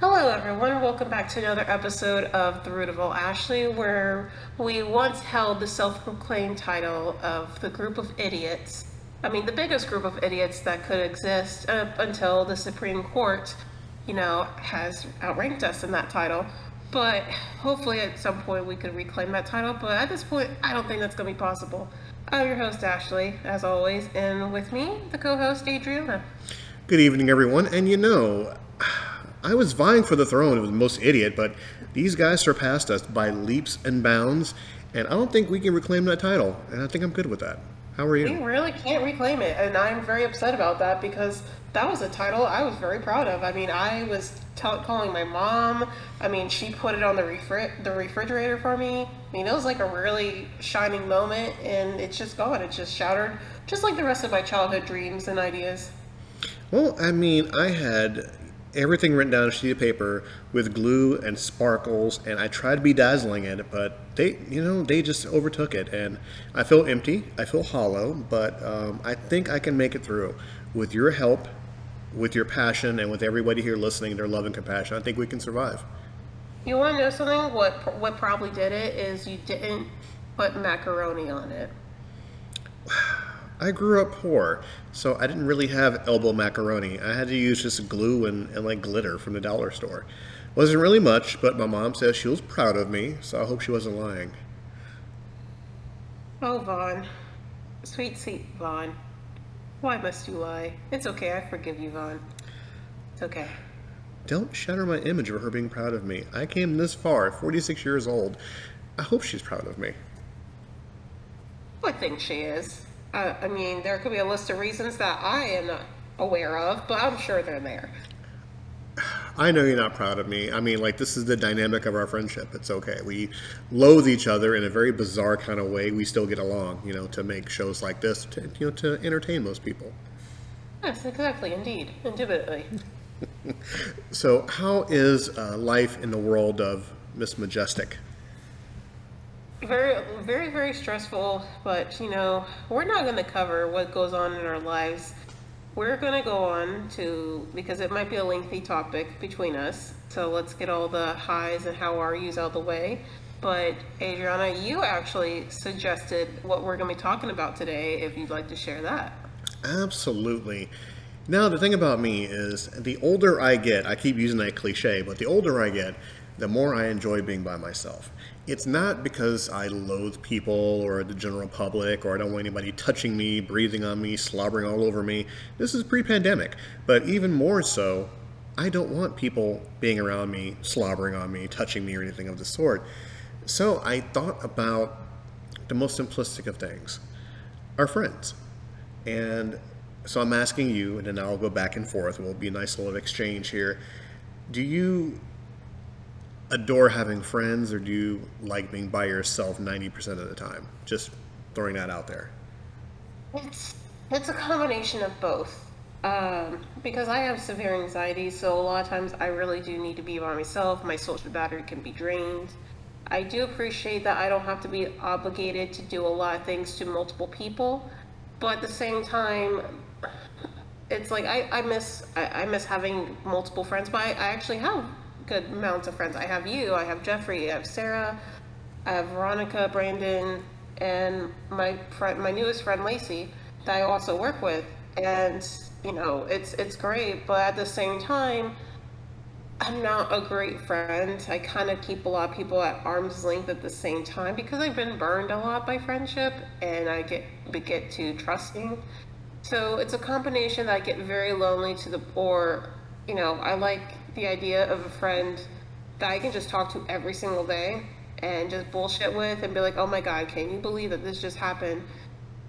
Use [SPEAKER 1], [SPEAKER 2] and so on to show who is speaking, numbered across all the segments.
[SPEAKER 1] Hello, everyone. Welcome back to another episode of The Root of All Ashley, where we once held the self proclaimed title of the group of idiots. I mean, the biggest group of idiots that could exist up until the Supreme Court, you know, has outranked us in that title. But hopefully at some point we could reclaim that title. But at this point, I don't think that's going to be possible. I'm your host, Ashley, as always, and with me, the co host, Adriana.
[SPEAKER 2] Good evening, everyone. And you know, I was vying for the throne of the most idiot, but these guys surpassed us by leaps and bounds, and I don't think we can reclaim that title. And I think I'm good with that. How are you?
[SPEAKER 1] We
[SPEAKER 2] you?
[SPEAKER 1] really can't reclaim it, and I'm very upset about that because that was a title I was very proud of. I mean, I was tell calling my mom. I mean, she put it on the refri- the refrigerator for me. I mean, it was like a really shining moment, and it's just gone. It's just shattered, just like the rest of my childhood dreams and ideas.
[SPEAKER 2] Well, I mean, I had everything written down on a sheet of paper with glue and sparkles, and I tried to be dazzling in it, but they, you know, they just overtook it, and I feel empty. I feel hollow, but um, I think I can make it through with your help, with your passion, and with everybody here listening, their love and compassion. I think we can survive.
[SPEAKER 1] You want to know something? What what probably did it is you didn't put macaroni on it.
[SPEAKER 2] I grew up poor, so I didn't really have elbow macaroni. I had to use just glue and, and like glitter from the dollar store. Wasn't really much, but my mom says she was proud of me, so I hope she wasn't lying.
[SPEAKER 1] Oh, Vaughn. Sweet, sweet Vaughn. Why must you lie? It's okay, I forgive you, Vaughn. It's okay.
[SPEAKER 2] Don't shatter my image of her being proud of me. I came this far, 46 years old. I hope she's proud of me.
[SPEAKER 1] I think she is. Uh, I mean, there could be a list of reasons that I am not aware of, but I'm sure they're there.
[SPEAKER 2] I know you're not proud of me. I mean, like, this is the dynamic of our friendship. It's okay. We loathe each other in a very bizarre kind of way. We still get along, you know, to make shows like this, to, you know, to entertain most people.
[SPEAKER 1] Yes, exactly, indeed. Indubitably.
[SPEAKER 2] So, how is uh, life in the world of Miss Majestic?
[SPEAKER 1] Very, very, very stressful, but you know, we're not going to cover what goes on in our lives. We're going to go on to, because it might be a lengthy topic between us, so let's get all the highs and how are yous out the way. But Adriana, you actually suggested what we're going to be talking about today, if you'd like to share that.
[SPEAKER 2] Absolutely. Now, the thing about me is the older I get, I keep using that cliche, but the older I get, the more I enjoy being by myself. It's not because I loathe people or the general public or I don't want anybody touching me, breathing on me, slobbering all over me. This is pre pandemic. But even more so, I don't want people being around me, slobbering on me, touching me, or anything of the sort. So I thought about the most simplistic of things our friends. And so I'm asking you, and then I'll go back and forth. It will be a nice little exchange here. Do you adore having friends, or do you like being by yourself 90% of the time? Just throwing that out there.
[SPEAKER 1] It's it's a combination of both. Um, because I have severe anxiety, so a lot of times I really do need to be by myself. My social battery can be drained. I do appreciate that I don't have to be obligated to do a lot of things to multiple people, but at the same time, it's like I, I miss I, I miss having multiple friends. But I, I actually have good amounts of friends. I have you, I have Jeffrey, I have Sarah, I have Veronica, Brandon, and my friend, my newest friend Lacey, that I also work with. And you know, it's it's great, but at the same time, I'm not a great friend. I kind of keep a lot of people at arm's length at the same time because I've been burned a lot by friendship, and I get get too trusting. So it's a combination that I get very lonely to the, or you know, I like the idea of a friend that I can just talk to every single day and just bullshit with and be like, oh my god, can you believe that this just happened?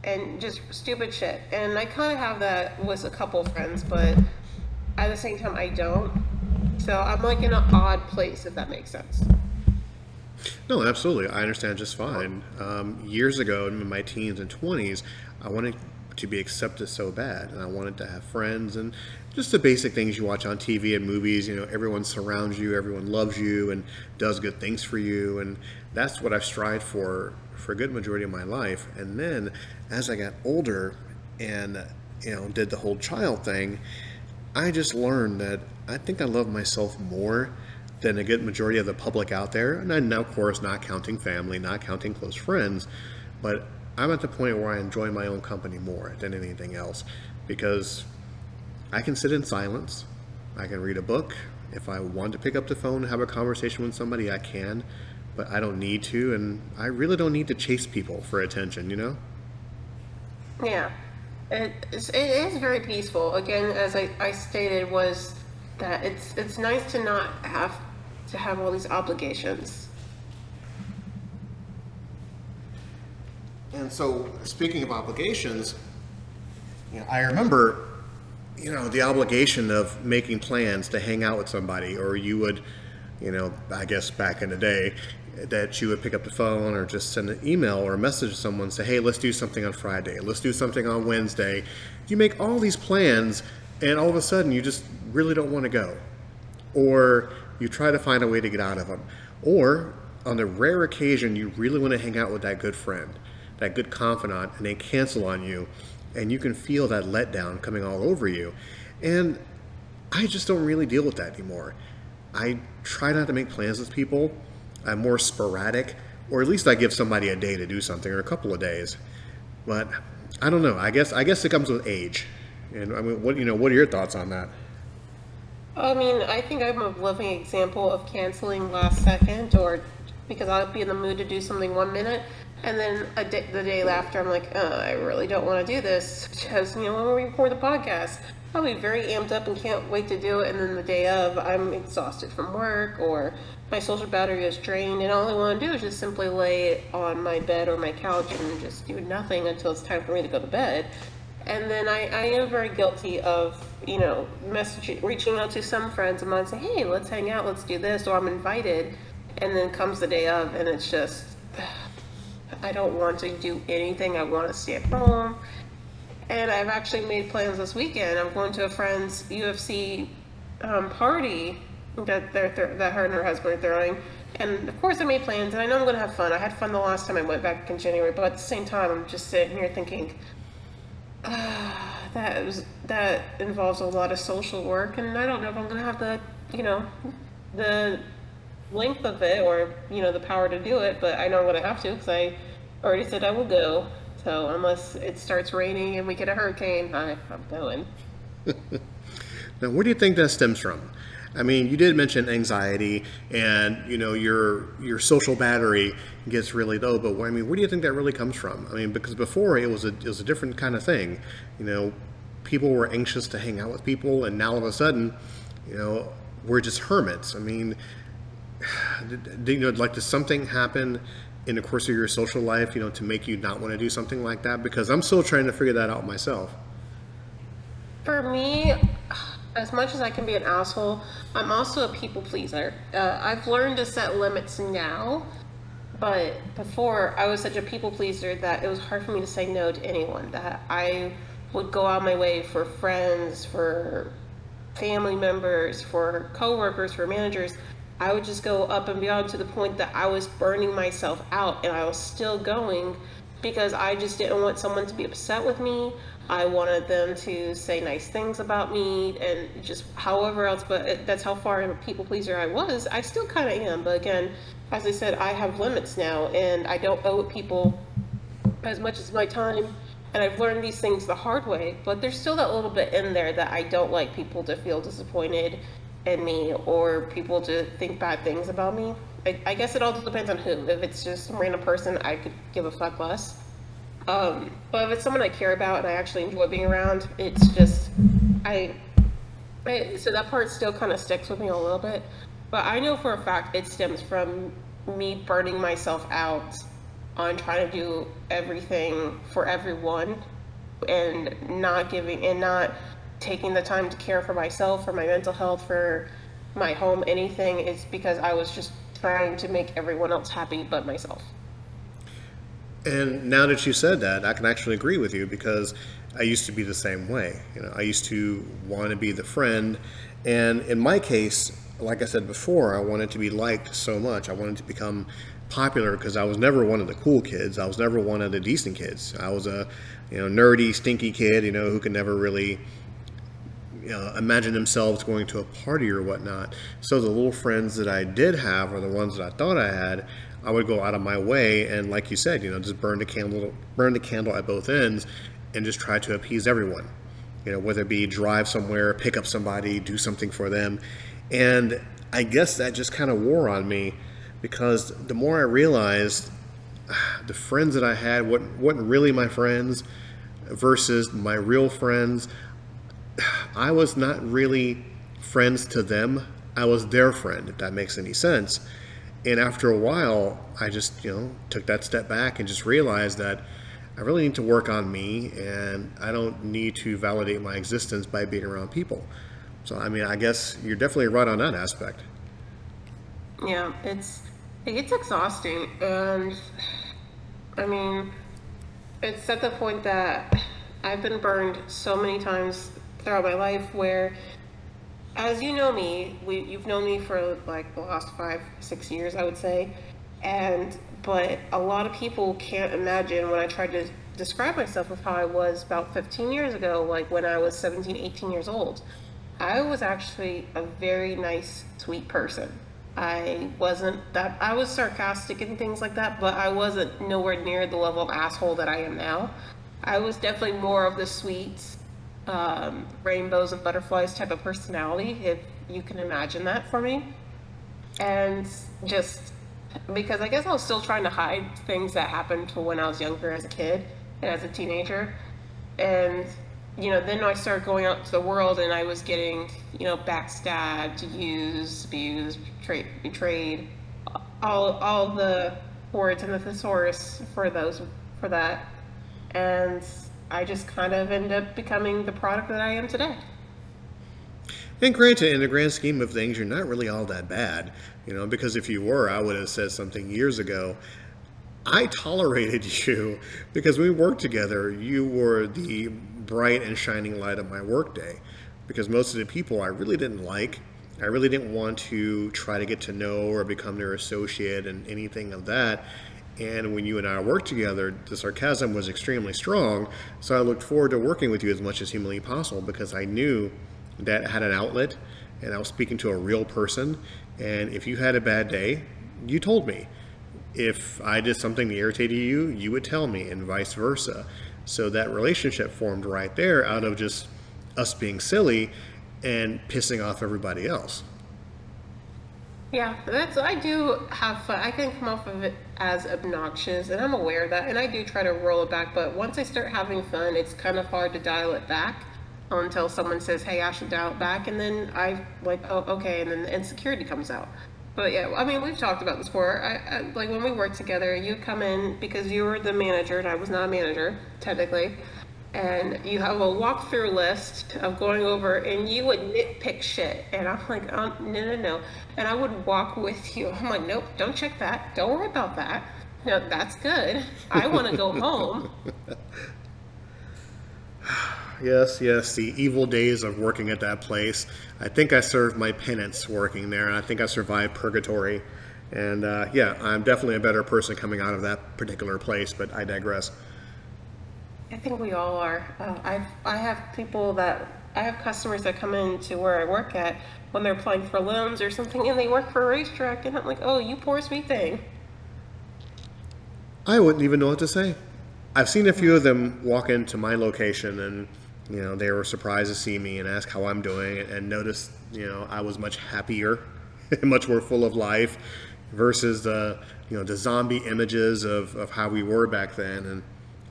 [SPEAKER 1] And just stupid shit. And I kind of have that with a couple friends, but at the same time, I don't. So I'm like in an odd place, if that makes sense.
[SPEAKER 2] No, absolutely. I understand just fine. Um, years ago, in my teens and 20s, I wanted to be accepted so bad, and I wanted to have friends and just the basic things you watch on TV and movies. You know, everyone surrounds you, everyone loves you, and does good things for you, and that's what I've strived for for a good majority of my life. And then, as I got older, and you know, did the whole child thing, I just learned that I think I love myself more than a good majority of the public out there. And I'm now, of course, not counting family, not counting close friends, but I'm at the point where I enjoy my own company more than anything else because I can sit in silence. I can read a book. If I want to pick up the phone and have a conversation with somebody, I can, but I don't need to. And I really don't need to chase people for attention, you know?
[SPEAKER 1] Yeah. It is, it is very peaceful. Again, as I, I stated, was that it's it's nice to not have to have all these obligations.
[SPEAKER 2] And so, speaking of obligations, you know, I remember, you know, the obligation of making plans to hang out with somebody, or you would, you know, I guess back in the day, that you would pick up the phone or just send an email or a message to someone say, hey, let's do something on Friday, let's do something on Wednesday. You make all these plans, and all of a sudden you just really don't want to go. Or you try to find a way to get out of them. Or on the rare occasion you really want to hang out with that good friend, that good confidant, and they cancel on you, and you can feel that letdown coming all over you. And I just don't really deal with that anymore. I try not to make plans with people. I'm more sporadic, or at least I give somebody a day to do something or a couple of days. But I don't know. I guess I guess it comes with age. And I mean, what you know, what are your thoughts on that?
[SPEAKER 1] I mean, I think I'm a living example of canceling last second, or because I'll be in the mood to do something one minute, and then day, the day after, I'm like, oh, I really don't want to do this because you know when we record the podcast, I'll be very amped up and can't wait to do it, and then the day of, I'm exhausted from work or my social battery is drained, and all I want to do is just simply lay on my bed or my couch and just do nothing until it's time for me to go to bed. And then I, I am very guilty of, you know, messaging, reaching out to some friends of mine, saying, hey, let's hang out, let's do this, or I'm invited. And then comes the day of, and it's just, I don't want to do anything. I want to stay at home. And I've actually made plans this weekend. I'm going to a friend's UFC um, party that they're, th- that her and her husband are throwing. And of course, I made plans, and I know I'm going to have fun. I had fun the last time I went back in January, but at the same time, I'm just sitting here thinking, that was that involves a lot of social work, and I don't know if I'm gonna have the you know the length of it or you know the power to do it, but I know I'm gonna have to because I already said I will go. So unless it starts raining and we get a hurricane, I, I'm going.
[SPEAKER 2] now, where do you think that stems from? I mean, you did mention anxiety, and you know your your social battery gets really low. But I mean, where do you think that really comes from? I mean, because before it was a it was a different kind of thing. You know, people were anxious to hang out with people, and now all of a sudden, you know, we're just hermits. I mean, you know, like does something happen in the course of your social life, you know, to make you not want to do something like that? Because I'm still trying to figure that out myself.
[SPEAKER 1] For me, as much as I can be an asshole, I'm also a people pleaser. Uh, I've learned to set limits now, but before I was such a people pleaser that it was hard for me to say no to anyone. That I would go out my way for friends, for family members, for coworkers, for managers. I would just go up and beyond to the point that I was burning myself out and I was still going because I just didn't want someone to be upset with me. I wanted them to say nice things about me and just however else, but that's how far a people pleaser I was. I still kind of am, but again, as I said, I have limits now and I don't owe people as much as my time. And I've learned these things the hard way, but there's still that little bit in there that I don't like people to feel disappointed in me or people to think bad things about me. I, I guess it all depends on who. If it's just some random person, I could give a fuck less. Um, but if it's someone I care about and I actually enjoy being around, it's just I, I so that part still kind of sticks with me a little bit. But I know for a fact it stems from me burning myself out on trying to do everything for everyone and not giving and not taking the time to care for myself, for my mental health, for my home, anything, is because I was just trying to make everyone else happy but myself.
[SPEAKER 2] And now that you said that, I can actually agree with you because I used to be the same way. You know, I used to want to be the friend, and in my case, like I said before, I wanted to be liked so much. I wanted to become popular because I was never one of the cool kids. I was never one of the decent kids. I was a, you know, nerdy, stinky kid, you know, who could never really imagine themselves going to a party or whatnot. So the little friends that I did have, or the ones that I thought I had, I would go out of my way and, like you said, you know, just burn the candle, burn the candle at both ends, and just try to appease everyone. You know, whether it be drive somewhere, pick up somebody, do something for them, and I guess that just kind of wore on me because the more I realized the friends that I had wasn't really my friends versus my real friends. I was not really friends to them. I was their friend, if that makes any sense. And after a while, I just, you know, took that step back and just realized that I really need to work on me and I don't need to validate my existence by being around people. So, I mean, I guess you're definitely right on that aspect.
[SPEAKER 1] Yeah, it's it gets exhausting and I mean, it's at the point that I've been burned so many times throughout my life where as you know me, we you've known me for like the last five, six years, I would say. And but a lot of people can't imagine when I tried to describe myself of how I was about 15 years ago, like when I was 17, 18 years old. I was actually a very nice, sweet person. I wasn't that I was sarcastic and things like that, but I wasn't nowhere near the level of asshole that I am now. I was definitely more of the sweet, um, rainbows and butterflies type of personality, if you can imagine that for me. And just because I guess I was still trying to hide things that happened to when I was younger as a kid and as a teenager. And you know, then I started going out to the world and I was getting, you know, backstabbed, used, abused, betrayed, betrayed all, all the words in the thesaurus for those, for that. And I just kind of end up becoming the product that I am today.
[SPEAKER 2] And granted, in the grand scheme of things, you're not really all that bad, you know, because if you were, I would have said something years ago. I tolerated you because we worked together. You were the bright and shining light of my workday because most of the people I really didn't like. I really didn't want to try to get to know or become their associate and anything of that. And when you and I worked together, the sarcasm was extremely strong. So I looked forward to working with you as much as humanly possible because I knew that I had an outlet and I was speaking to a real person. And if you had a bad day, you told me. If I did something that irritated you, you would tell me, and vice versa. So that relationship formed right there out of just us being silly and pissing off everybody else.
[SPEAKER 1] Yeah, that's I do have fun. I can come off of it as obnoxious, and I'm aware of that, and I do try to roll it back. But once I start having fun, it's kind of hard to dial it back until someone says, "Hey, I should dial it back," and then I like, "Oh, okay," and then the insecurity comes out. But yeah, I mean, we've talked about this before. I, I, like when we worked together, you come in because you were the manager and I was not a manager technically, and you have a walkthrough list of going over, and you would nitpick shit, and I'm like, oh, no, no, no, and I would walk with you. I'm like, nope, don't check that. Don't worry about that. No, that's good. I want to go home.
[SPEAKER 2] Yes, yes, the evil days of working at that place. I think I served my penance working there, and I think I survived purgatory. And uh, yeah, I'm definitely a better person coming out of that particular place, but I digress.
[SPEAKER 1] I think we all are. Uh, I've I have people that I have customers that come in to where I work at when they're applying for loans or something, and they work for a racetrack, and I'm like, oh, you poor sweet thing.
[SPEAKER 2] I wouldn't even know what to say. I've seen a few of them walk into my location and you know, they were surprised to see me and ask how I'm doing and notice, you know, I was much happier, and much more full of life versus the, you know, the zombie images of, of how we were back then and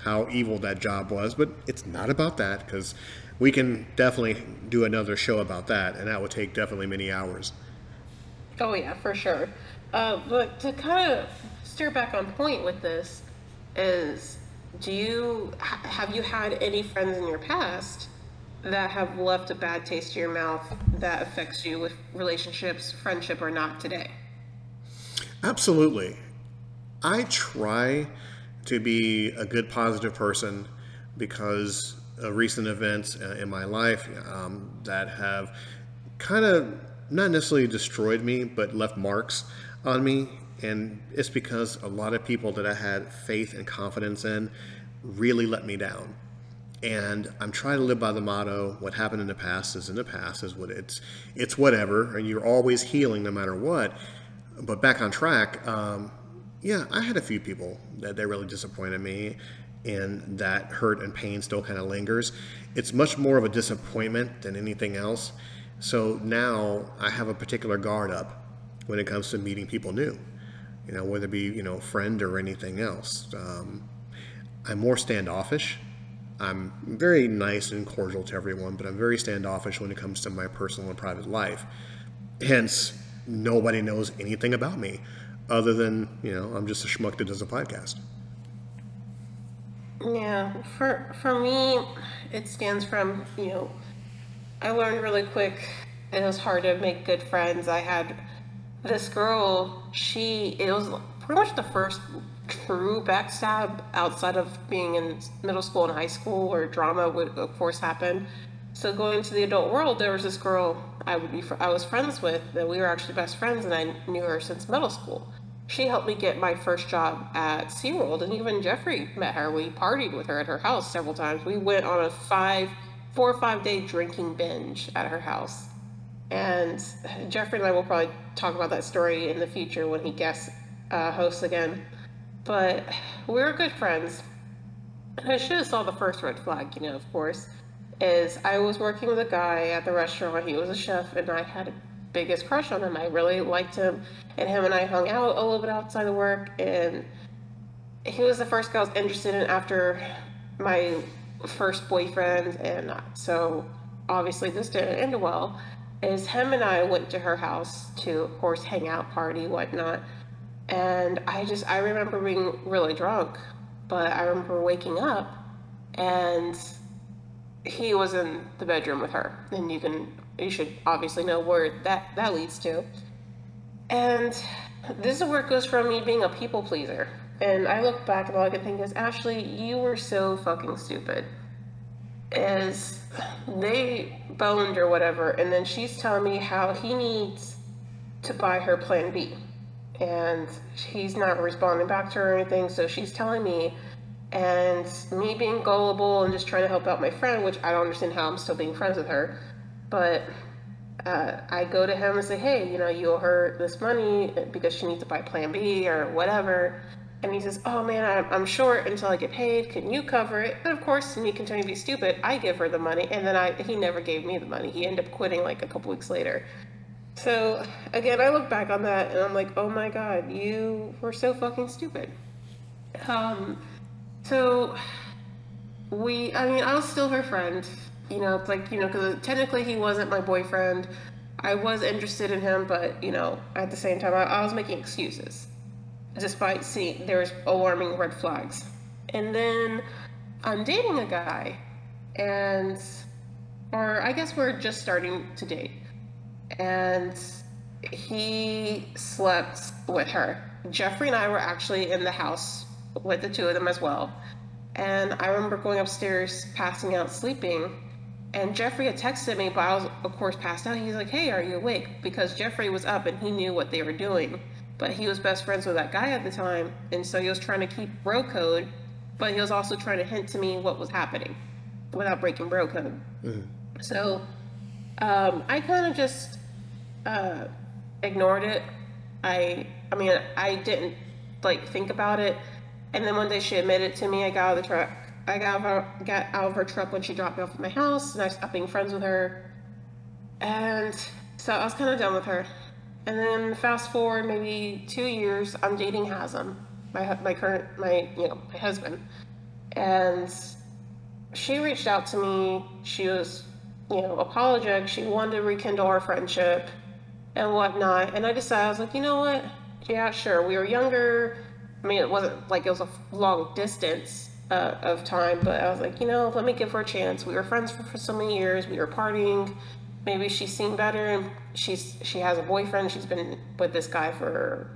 [SPEAKER 2] how evil that job was. But it's not about that because we can definitely do another show about that and that would take definitely many hours.
[SPEAKER 1] Oh, yeah, for sure. Uh, but to kind of steer back on point with this is do you have you had any friends in your past that have left a bad taste in your mouth that affects you with relationships, friendship or not today?
[SPEAKER 2] Absolutely. I try to be a good, positive person because of recent events uh, in my life um, that have kind of not necessarily destroyed me, but left marks on me and it's because a lot of people that I had faith and confidence in really let me down. and I'm trying to live by the motto: "What happened in the past is in the past. Is what it's it's whatever, and you're always healing no matter what." But back on track, um, yeah, I had a few people that they really disappointed me, and that hurt and pain still kind of lingers. It's much more of a disappointment than anything else. So now I have a particular guard up when it comes to meeting people new, you know, whether it be you know friend or anything else. Um, I'm more standoffish I'm very nice and cordial to everyone, but I'm very standoffish when it comes to my personal and private life. Hence, nobody knows anything about me other than, you know, I'm just a schmuck that does a podcast.
[SPEAKER 1] Yeah, for for me, it stands from, you know, I learned really quick it was hard to make good friends. I had this girl, she, it was pretty much the first true backstab outside of being in middle school and high school where drama would of course happen. So going to the adult world, there was this girl I would be I was friends with that we were actually best friends, and I knew her since middle school. She helped me get my first job at SeaWorld, and even Jeffrey met her. We partied with her at her house several times. We went on a five, four or five day drinking binge at her house. And Jeffrey and I will probably talk about that story in the future when he guest uh, hosts again. But we were good friends. I should have saw the first red flag, you know, of course, is I was working with a guy at the restaurant. He was a chef, and I had a biggest crush on him. I really liked him, and him and I hung out a little bit outside of work, and he was the first guy I was interested in after my first boyfriend, and so obviously this didn't end well. Is him and I went to her house to, of course, hang out, party, whatnot and I just, I remember being really drunk, but I remember waking up and he was in the bedroom with her. And you can, you should obviously know where that, that leads to. And this is where it goes from me being a people pleaser. And I look back and all I can think is, Ashley, you were so fucking stupid. Is they boned or whatever, and then she's telling me how he needs to buy her plan B and he's not responding back to her or anything. So she's telling me, and me being gullible and just trying to help out my friend, which I don't understand how I'm still being friends with her, but uh, I go to him and say, hey, you know, you owe her this money because she needs to buy Plan B or whatever. And he says, oh man, I'm short until I get paid. Can you cover it? And of course, me continuing to be stupid, I give her the money, and then I he never gave me the money. He ended up quitting like a couple weeks later. So again, I look back on that and I'm like, oh my god, you were so fucking stupid. Um, so we, I mean, I was still her friend. You know, it's like you know, because technically he wasn't my boyfriend. I was interested in him, but you know, at the same time, I, I was making excuses, despite seeing there was alarming red flags. And then I'm dating a guy, and or I guess we're just starting to date and he slept with her. Jeffrey and I were actually in the house with the two of them as well. And I remember going upstairs, passing out, sleeping. And Jeffrey had texted me, but I was, of course, passed out. He's like, Hey, are you awake? Because Jeffrey was up and he knew what they were doing. But he was best friends with that guy at the time. And so he was trying to keep bro code, but he was also trying to hint to me what was happening without breaking bro code. Mm-hmm. So um, I kind of just uh, ignored it. I I mean I didn't like think about it. And then one day she admitted to me. I got out of the truck. I got out of her, got out of her truck when she dropped me off at my house, and I stopped being friends with her. And so I was kind of done with her. And then fast forward maybe two years, I'm dating Hazem, my my current my you know my husband, and she reached out to me. She was you know apologetic. She wanted to rekindle our friendship and whatnot. And I decided, I was like, you know what? Yeah, sure. We were younger. I mean, it wasn't like it was a long distance uh, of time, but I was like, you know, let me give her a chance. We were friends for, for so many years. We were partying. Maybe she's seen better, and she's she has a boyfriend. She's been with this guy for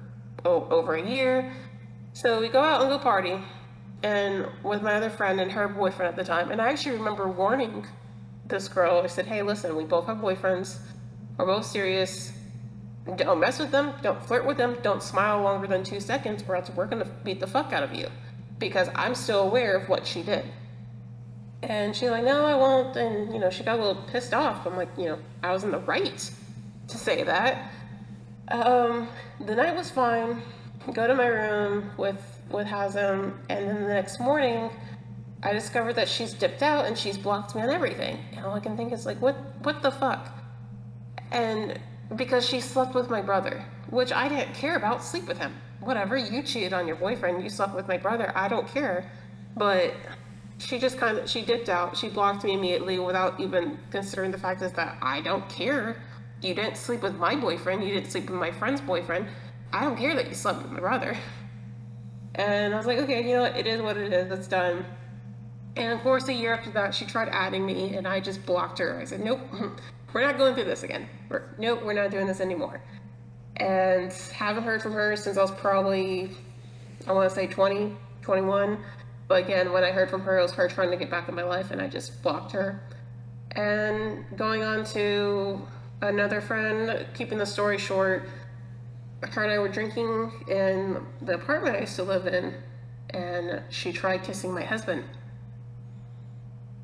[SPEAKER 1] oh, over a year. So we go out and go party, and with my other friend and her boyfriend at the time. And I actually remember warning this girl. I said, "Hey, listen, we both have boyfriends. We're both serious don't mess with them, don't flirt with them, don't smile longer than two seconds, or else we're gonna beat the fuck out of you. Because I'm still aware of what she did. And she's like, no, I won't. And, you know, she got a little pissed off. I'm like, you know, I was in the right to say that. Um, the night was fine. Go to my room with, with Hazem. And then the next morning, I discovered that she's dipped out and she's blocked me on everything. And all I can think is like, what, what the fuck? And because she slept with my brother, which I didn't care about, sleep with him. Whatever, you cheated on your boyfriend, you slept with my brother, I don't care. But she just kind of she dipped out. She blocked me immediately without even considering the fact is that I don't care. You didn't sleep with my boyfriend. You didn't sleep with my friend's boyfriend. I don't care that you slept with my brother. And I was like, okay, you know what? It is what it is. It's done. And of course, a year after that, she tried adding me, and I just blocked her. I said, nope, we're not going through this again. We're, nope, we're not doing this anymore. And haven't heard from her since I was probably, I want to say 20, 21. But again, when I heard from her, it was her trying to get back in my life, and I just blocked her. And going on to another friend, keeping the story short, her and I were drinking in the apartment I used to live in, and she tried kissing my husband.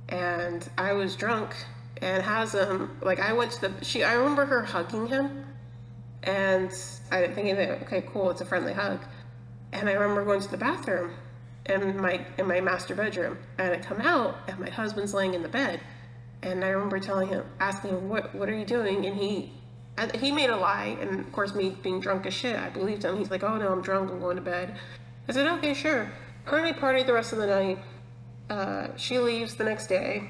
[SPEAKER 1] And I was drunk and Hazem like I went to the she I remember her hugging him and I thinking that okay cool it's a friendly hug. And I remember going to the bathroom in my in my master bedroom and I come out and my husband's laying in the bed and I remember telling him asking him what what are you doing? And he he made a lie and of course me being drunk as shit I believed him. He's like oh no I'm drunk I'm going to bed. I said okay sure. Currently partied the rest of the night. Uh, she leaves the next day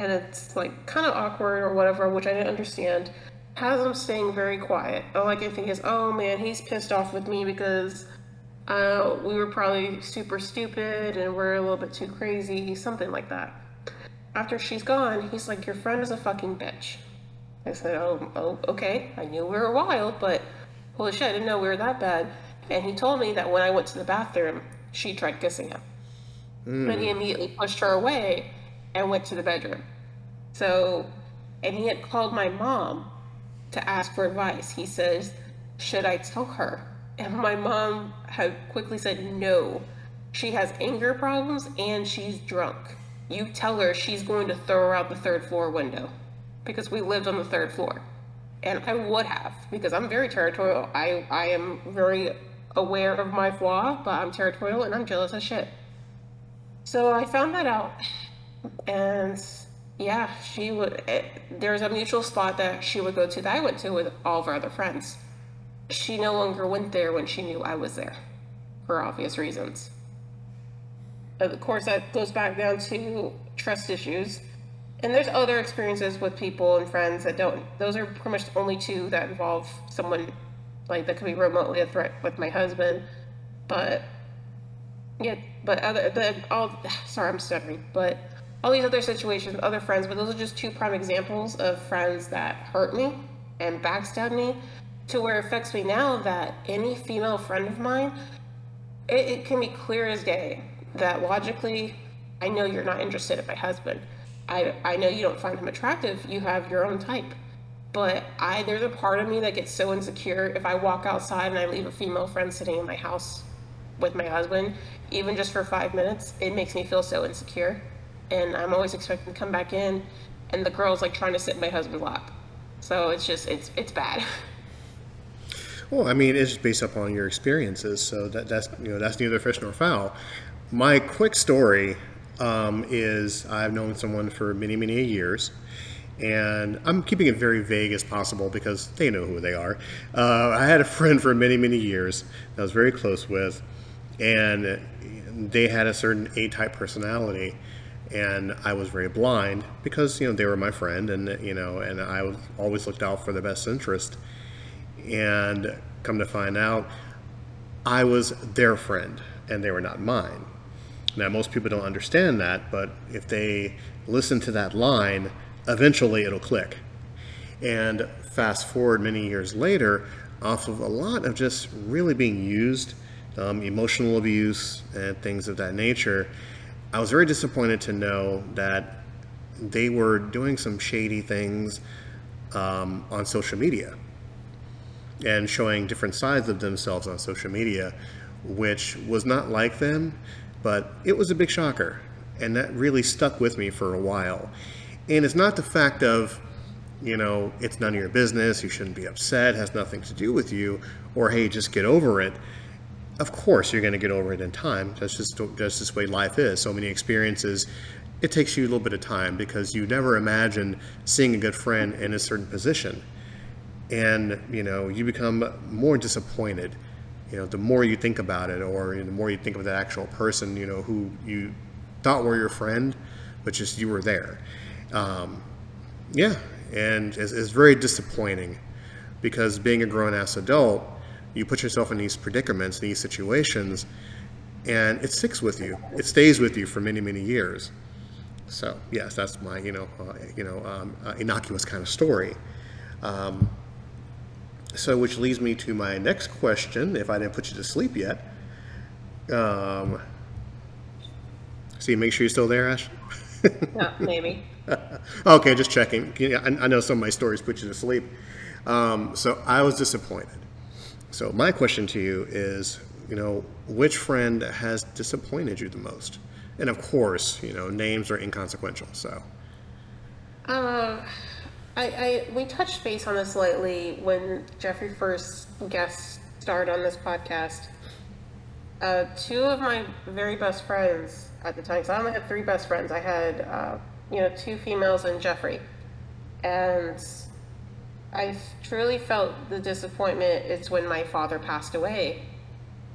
[SPEAKER 1] and it's like kind of awkward or whatever which I didn't understand Hazem staying very quiet all I can think is oh man he's pissed off with me because uh, we were probably super stupid and we're a little bit too crazy, something like that. After she's gone, he's like, Your friend is a fucking bitch. I said, Oh, oh okay. I knew we were wild, but holy shit, I didn't know we were that bad. And he told me that when I went to the bathroom, she tried kissing him. Mm. And he immediately pushed her away and went to the bedroom. So, and he had called my mom to ask for advice. He says, Should I tell her? And my mom had quickly said, No. She has anger problems and she's drunk. You tell her she's going to throw out the third floor window because we lived on the third floor. And I would have because I'm very territorial. I, I am very aware of my flaw, but I'm territorial and I'm jealous as shit. So I found that out. And yeah, she would. It, there's a mutual spot that she would go to that I went to with all of our other friends she no longer went there when she knew I was there for obvious reasons. Of course, that goes back down to trust issues. And there's other experiences with people and friends that don't, those are pretty much the only two that involve someone like that could be remotely a threat with my husband. But yeah, but other, the, all, sorry, I'm stuttering, but all these other situations, with other friends, but those are just two prime examples of friends that hurt me and backstab me to where it affects me now that any female friend of mine, it, it can be clear as day that logically, I know you're not interested in my husband. I, I know you don't find him attractive. You have your own type. But I there's a part of me that gets so insecure if I walk outside and I leave a female friend sitting in my house with my husband, even just for five minutes, it makes me feel so insecure. And I'm always expecting to come back in and the girl's like trying to sit in my husband's lap. So it's just it's it's bad.
[SPEAKER 2] Well, I mean, it's just based upon your experiences, so that, that's you know that's neither fish nor fowl. My quick story um, is I've known someone for many many years, and I'm keeping it very vague as possible because they know who they are. Uh, I had a friend for many many years that I was very close with, and they had a certain A-type personality and I was very blind because you know they were my friend, and you know, and I always looked out for the best interest. And come to find out, I was their friend and they were not mine. Now, most people don't understand that, but if they listen to that line, eventually it'll click. And fast forward many years later, off of a lot of just really being used, um, emotional abuse, and things of that nature, I was very disappointed to know that they were doing some shady things um, on social media and showing different sides of themselves on social media, which was not like them, but it was a big shocker. and that really stuck with me for a while. And it's not the fact of, you know, it's none of your business, you shouldn't be upset, has nothing to do with you, or hey, just get over it. Of course, you're going to get over it in time. That's just that's just the way life is. So many experiences, it takes you a little bit of time because you never imagined seeing a good friend in a certain position, and you know you become more disappointed. You know, the more you think about it, or you know, the more you think of that actual person, you know, who you thought were your friend, but just you were there. Um, yeah, and it's, it's very disappointing because being a grown ass adult, you put yourself in these predicaments, these situations, and it sticks with you. It stays with you for many, many years. So yes, that's my you know uh, you know um, uh, innocuous kind of story. Um, so which leads me to my next question. If I didn't put you to sleep yet, um, see, make sure you're still there, Ash.
[SPEAKER 1] Yeah, maybe.
[SPEAKER 2] okay, just checking. I, I know some of my stories put you to sleep. Um, so I was disappointed. So my question to you is, you know, which friend has disappointed you the most? And of course, you know, names are inconsequential. So
[SPEAKER 1] Uh, I, I we touched base on this slightly when Jeffrey first guest starred on this podcast. Uh, two of my very best friends at the time, so I only had three best friends. I had, uh, you know, two females and Jeffrey, and I truly felt the disappointment. It's when my father passed away,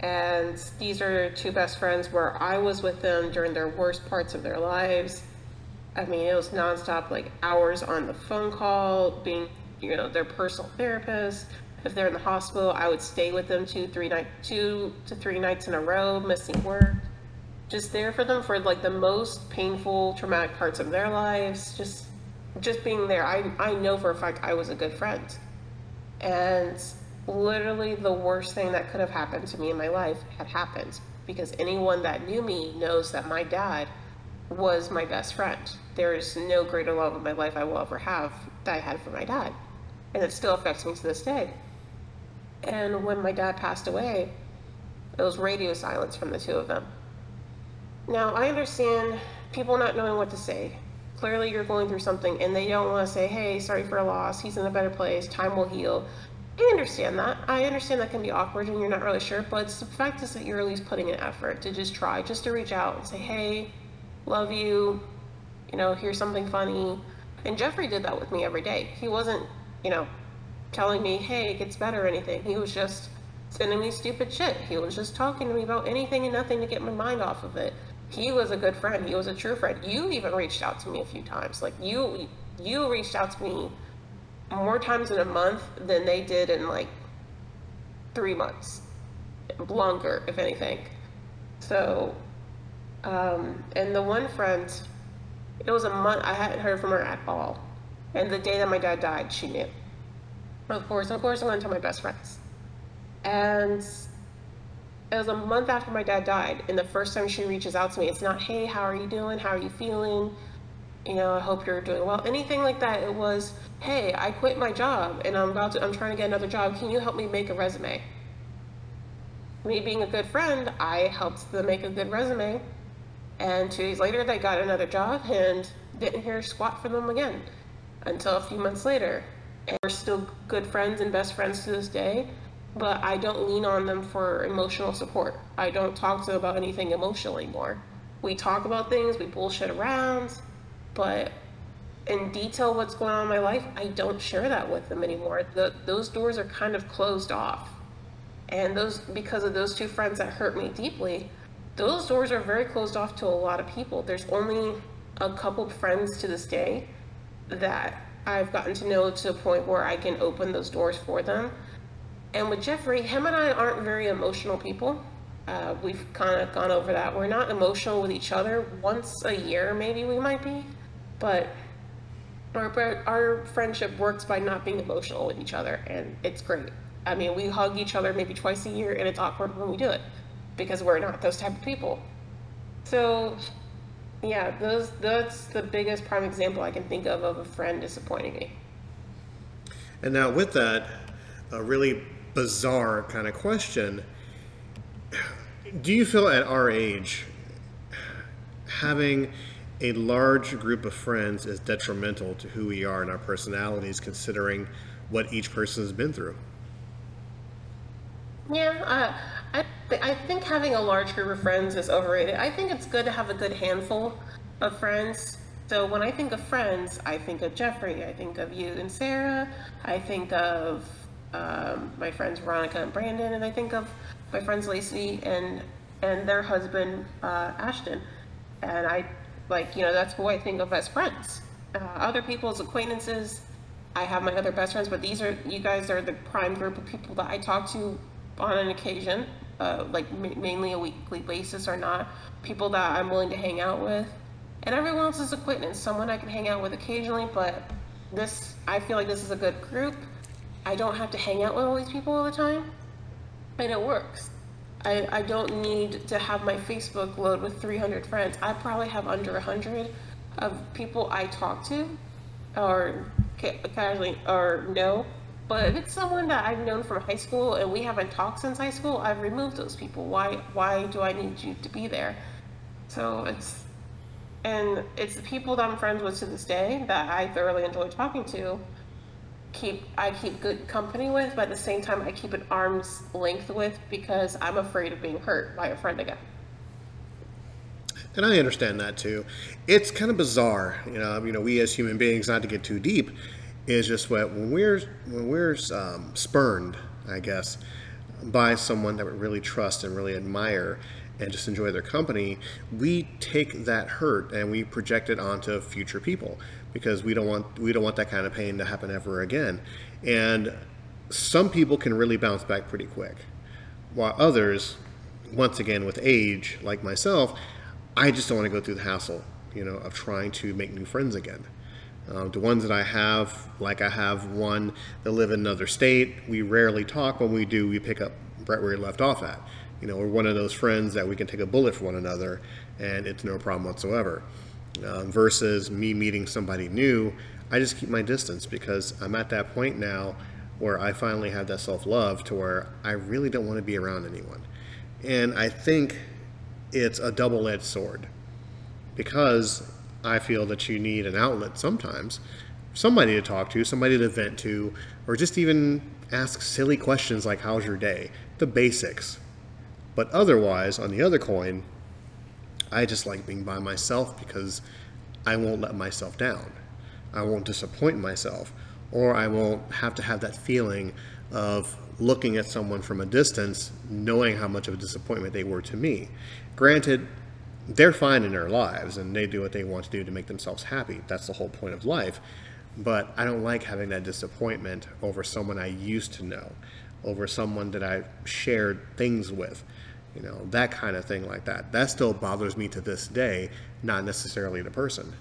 [SPEAKER 1] and these are two best friends where I was with them during their worst parts of their lives. I mean, it was nonstop, like hours on the phone call, being, you know, their personal therapist. If they're in the hospital, I would stay with them two, three night, two to three nights in a row, missing work. Just there for them for like the most painful, traumatic parts of their lives. Just, just being there. I, I know for a fact I was a good friend. And literally the worst thing that could have happened to me in my life had happened because anyone that knew me knows that my dad was my best friend. There is no greater love in my life I will ever have that I had for my dad. And it still affects me to this day. And when my dad passed away, it was radio silence from the two of them. Now, I understand people not knowing what to say. Clearly, you're going through something and they don't want to say, hey, sorry for a loss, he's in a better place, time will heal. I understand that. I understand that can be awkward and you're not really sure, but the fact is that you're at least putting an effort to just try, just to reach out and say, hey, love you, you know, here's something funny. And Jeffrey did that with me every day. He wasn't, you know, telling me, hey, it gets better or anything. He was just sending me stupid shit. He was just talking to me about anything and nothing to get my mind off of it. He was a good friend. He was a true friend. You even reached out to me a few times. Like you you reached out to me more times in a month than they did in like 3 months. Longer, if anything. So um, and the one friend, it was a month, I hadn't heard from her at all. And the day that my dad died, she knew. Of course, of course, I'm going to tell my best friends. And it was a month after my dad died, and the first time she reaches out to me, it's not, hey, how are you doing? How are you feeling? You know, I hope you're doing well. Anything like that. It was, hey, I quit my job and I'm about to, I'm trying to get another job. Can you help me make a resume? Me being a good friend, I helped them make a good resume. And two days later, they got another job and didn't hear squat from them again until a few months later. And we're still good friends and best friends to this day, but I don't lean on them for emotional support. I don't talk to them about anything emotional anymore. We talk about things, we bullshit around, but in detail what's going on in my life, I don't share that with them anymore. The, those doors are kind of closed off. And those because of those two friends that hurt me deeply, those doors are very closed off to a lot of people. There's only a couple friends to this day that I've gotten to know to a point where I can open those doors for them. And with Jeffrey, him and I aren't very emotional people. Uh, we've kind of gone over that. We're not emotional with each other. Once a year, maybe we might be, but our, our friendship works by not being emotional with each other, and it's great. I mean, we hug each other maybe twice a year, and it's awkward when we do it because we're not those type of people. So, yeah, those that's the biggest prime example I can think of of a friend disappointing me.
[SPEAKER 2] And now, with that, a really bizarre kind of question Do you feel at our age, having a large group of friends is detrimental to who we are and our personalities, considering what each person has been through.
[SPEAKER 1] Yeah, uh, I th- I think having a large group of friends is overrated. I think it's good to have a good handful of friends. So when I think of friends, I think of Jeffrey. I think of you and Sarah. I think of um, my friends Veronica and Brandon, and I think of my friends Lacey and and their husband uh, Ashton. And I like you know that's who I think of as friends. Uh, other people's acquaintances. I have my other best friends, but these are you guys are the prime group of people that I talk to on an occasion, uh, like m- mainly a weekly basis or not. People that I'm willing to hang out with, and everyone else is acquaintance, someone I can hang out with occasionally. But this, I feel like this is a good group. I don't have to hang out with all these people all the time, and it works. I, I don't need to have my Facebook load with 300 friends. I probably have under 100 of people I talk to or ca- casually or no. But if it's someone that I've known from high school and we haven't talked since high school, I've removed those people. Why why do I need you to be there? So it's and it's the people that I'm friends with to this day that I thoroughly enjoy talking to. Keep I keep good company with, but at the same time I keep an arm's length with because I'm afraid of being hurt by a friend again.
[SPEAKER 2] And I understand that too. It's kind of bizarre, you know. You know, we as human beings, not to get too deep, is just what when we're when we're um, spurned, I guess, by someone that we really trust and really admire and just enjoy their company, we take that hurt and we project it onto future people because we don't want we don't want that kind of pain to happen ever again. And some people can really bounce back pretty quick, while others, once again with age, like myself, I just don't want to go through the hassle, you know, of trying to make new friends again. Uh, the ones that I have, like I have one that live in another state, we rarely talk. When we do, we pick up right where we left off at. You know, we're one of those friends that we can take a bullet for one another, and it's no problem whatsoever. Um, versus me meeting somebody new, I just keep my distance because I'm at that point now where I finally have that self love to where I really don't want to be around anyone. And I think it's a double edged sword because I feel that you need an outlet sometimes, somebody to talk to, somebody to vent to, or just even ask silly questions like, How's your day? The basics. But otherwise, on the other coin, I just like being by myself because I won't let myself down. I won't disappoint myself, or I won't have to have that feeling of looking at someone from a distance, knowing how much of a disappointment they were to me. Granted, they're fine in their lives and they do what they want to do to make themselves happy. That's the whole point of life. But I don't like having that disappointment over someone I used to know, over someone that I shared things with, you know, that kind of thing like that. That still bothers me to this day, not necessarily the person.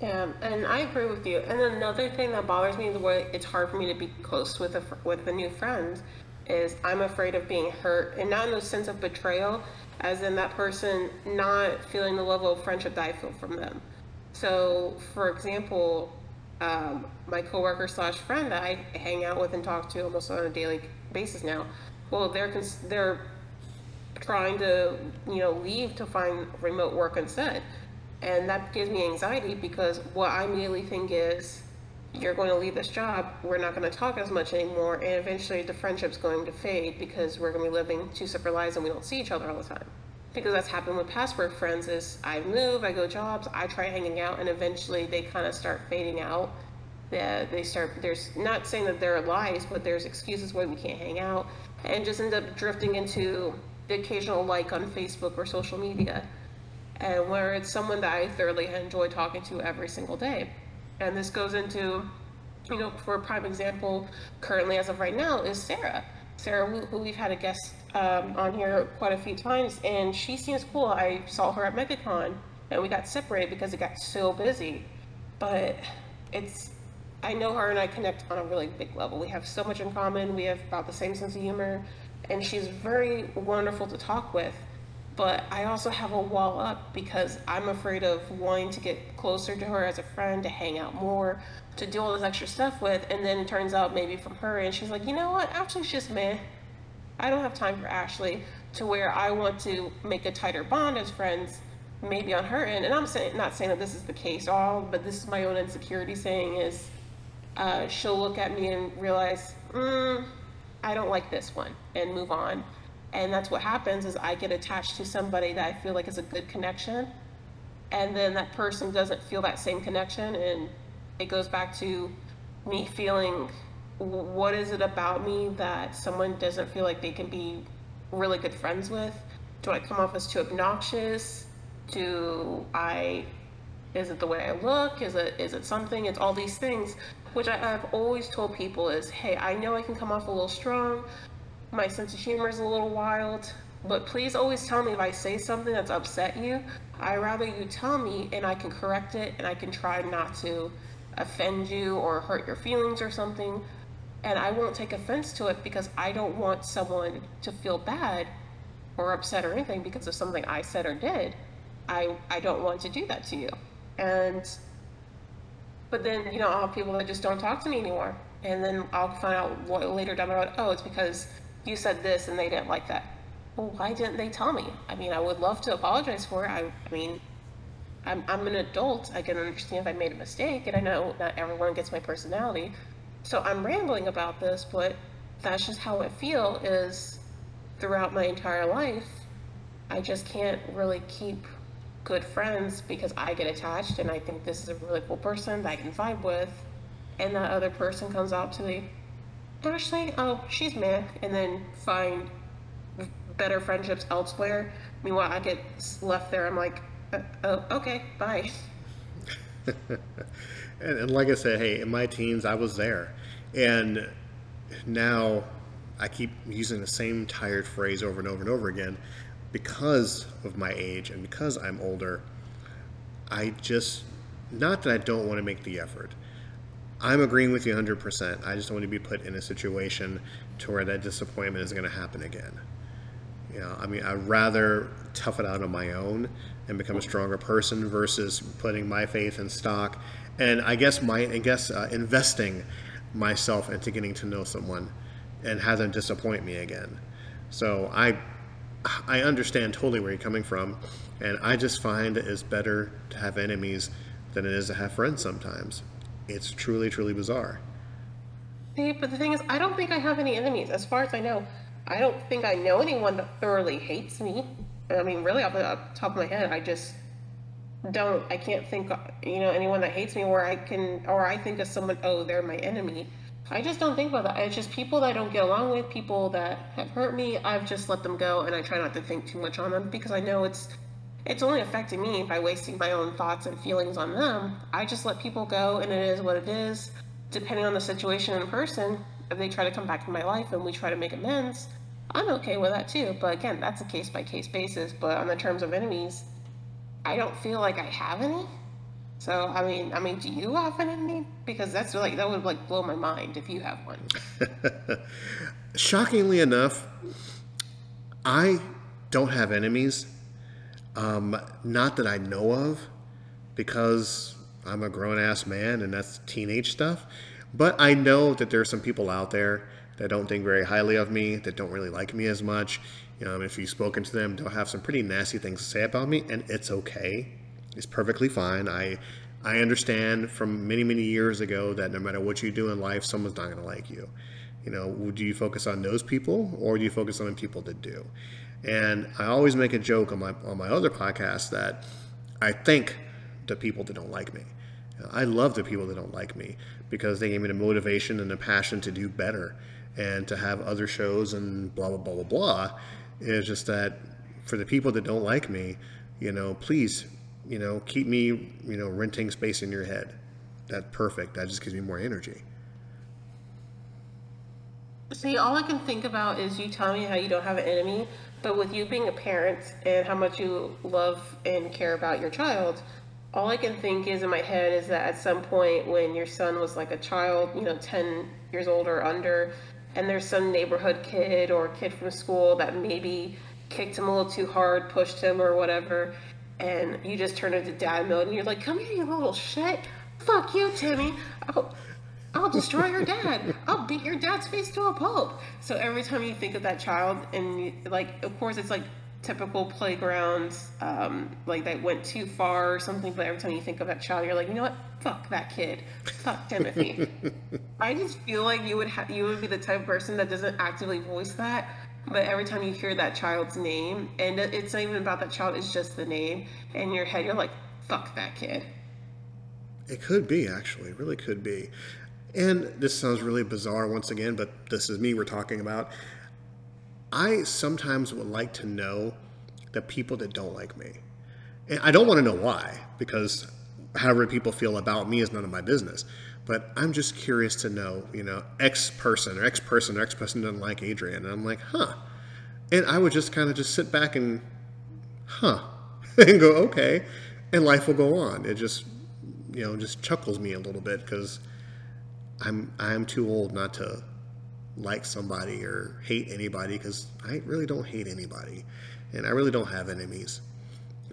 [SPEAKER 1] Yeah, and I agree with you. And another thing that bothers me, the way it's hard for me to be close with a with a new friend, is I'm afraid of being hurt, and not in the sense of betrayal, as in that person not feeling the level of friendship that I feel from them. So, for example, um, my coworker slash friend that I hang out with and talk to almost on a daily basis now, well, they're cons- they're trying to you know leave to find remote work instead and that gives me anxiety because what i immediately think is you're going to leave this job we're not going to talk as much anymore and eventually the friendship's going to fade because we're going to be living two separate lives and we don't see each other all the time. Because that's happened with past work friends is i move i go jobs i try hanging out and eventually they kind of start fading out. Yeah, they start there's not saying that there are lies but there's excuses why we can't hang out and just end up drifting into the occasional like on facebook or social media and where it's someone that i thoroughly enjoy talking to every single day. And this goes into you know for a prime example currently as of right now is sarah. Sarah who, we've had a guest um, on here quite a few times and she seems cool. I saw her at megacon and we got separated because it got so busy. But it's I know her and I connect on a really big level. We have so much in common. We have about the same sense of humor, and she's very wonderful to talk with. But I also have a wall up because I'm afraid of wanting to get closer to her as a friend, to hang out more, to do all this extra stuff with, and then it turns out maybe from her, and she's like, you know what? Actually, it's just meh. I don't have time for Ashley to where I want to make a tighter bond as friends, maybe on her end. And I'm not saying that this is the case all, but this is my own insecurity saying is uh, she'll look at me and realize, mm, I don't like this one and move on. And that's what happens is I get attached to somebody that I feel like is a good connection. And then that person doesn't feel that same connection. And it goes back to me feeling what is it about me that someone doesn't feel like they can be really good friends with? Do I come off as too obnoxious? Do I is it the way I look? Is it is it something? It's all these things, which I, have always told people is, hey, I know I can come off a little strong. My sense of humor is a little wild, but please always tell me if I say something that's upset you. I rather you tell me and I can correct it and I can try not to offend you or hurt your feelings or something and I won't take offense to it because I don't want someone to feel bad or upset or anything because of something I said or did. I I don't want to do that to you. And but then you know I'll have people that just don't talk to me anymore, and then I'll find out later down the road, oh, it's because you said this and they didn't like that. Well, why didn't they tell me? I mean, I would love to apologize for it. I, I mean, I'm, I'm an adult. I can understand if I made a mistake, and I know not everyone gets my personality. So I'm rambling about this, but that's just how I feel is throughout my entire life, I just can't really keep good friends because I get attached and I think this is a really cool person that I can vibe with. And that other person comes out to me, Ashley, oh, she's meh, and then find better friendships elsewhere. Meanwhile, I get left there, I'm like, uh, oh, okay, bye.
[SPEAKER 2] And, and like I said, hey, in my teens, I was there. And now I keep using the same tired phrase over and over and over again because of my age and because I'm older. I just, not that I don't want to make the effort. I'm agreeing with you 100%. I just don't want to be put in a situation to where that disappointment is going to happen again. You know, I mean, I'd rather tough it out on my own and become a stronger person versus putting my faith in stock and I guess my I guess uh, investing myself into getting to know someone and have them disappoint me again. So I I understand totally where you're coming from, and I just find it's better to have enemies than it is to have friends sometimes. It's truly truly bizarre.
[SPEAKER 1] See, but the thing is, I don't think I have any enemies. As far as I know, I don't think I know anyone that thoroughly hates me. I mean, really, off the top of my head, I just don't I can't think you know anyone that hates me where I can or I think of someone oh they're my enemy. I just don't think about that. It's just people that I don't get along with, people that have hurt me. I've just let them go, and I try not to think too much on them because I know it's it's only affecting me by wasting my own thoughts and feelings on them. I just let people go, and it is what it is. Depending on the situation and person, if they try to come back in my life and we try to make amends, I'm okay with that too. But again, that's a case by case basis. But on the terms of enemies, I don't feel like I have any. So I mean, I mean, do you have an enemy? Because that's like that would like blow my mind if you have one.
[SPEAKER 2] Shockingly enough, I don't have enemies. Um, not that I know of, because I'm a grown ass man and that's teenage stuff. But I know that there are some people out there that don't think very highly of me, that don't really like me as much, um, if you've spoken to them, they'll have some pretty nasty things to say about me, and it's okay. It's perfectly fine. I I understand from many many years ago that no matter what you do in life, someone's not going to like you. You know, do you focus on those people or do you focus on the people that do? And I always make a joke on my on my other podcast that I thank the people that don't like me. I love the people that don't like me because they gave me the motivation and the passion to do better and to have other shows and blah blah blah blah blah. It's just that for the people that don't like me, you know, please, you know, keep me, you know, renting space in your head. That's perfect. That just gives me more energy.
[SPEAKER 1] See, all I can think about is you telling me how you don't have an enemy, but with you being a parent and how much you love and care about your child, all I can think is in my head is that at some point when your son was like a child, you know, 10 years old or under, and there's some neighborhood kid or kid from school that maybe kicked him a little too hard, pushed him or whatever, and you just turn into dad mode and you're like, come here, you little shit. Fuck you, Timmy. I'll, I'll destroy your dad. I'll beat your dad's face to a pulp. So every time you think of that child, and you, like, of course, it's like typical playgrounds, um, like that went too far or something. But every time you think of that child, you're like, you know what? Fuck that kid. Fuck Timothy. I just feel like you would have, you would be the type of person that doesn't actively voice that, but every time you hear that child's name, and it's not even about that child, it's just the name, in your head, you're like, fuck that kid.
[SPEAKER 2] It could be, actually. It really could be. And this sounds really bizarre once again, but this is me we're talking about. I sometimes would like to know the people that don't like me. And I don't want to know why, because however people feel about me is none of my business. But I'm just curious to know, you know, X person or X person or X person doesn't like Adrian. And I'm like, huh. And I would just kind of just sit back and, huh, and go, okay. And life will go on. It just, you know, just chuckles me a little bit because I'm I'm too old not to like somebody or hate anybody because I really don't hate anybody, and I really don't have enemies.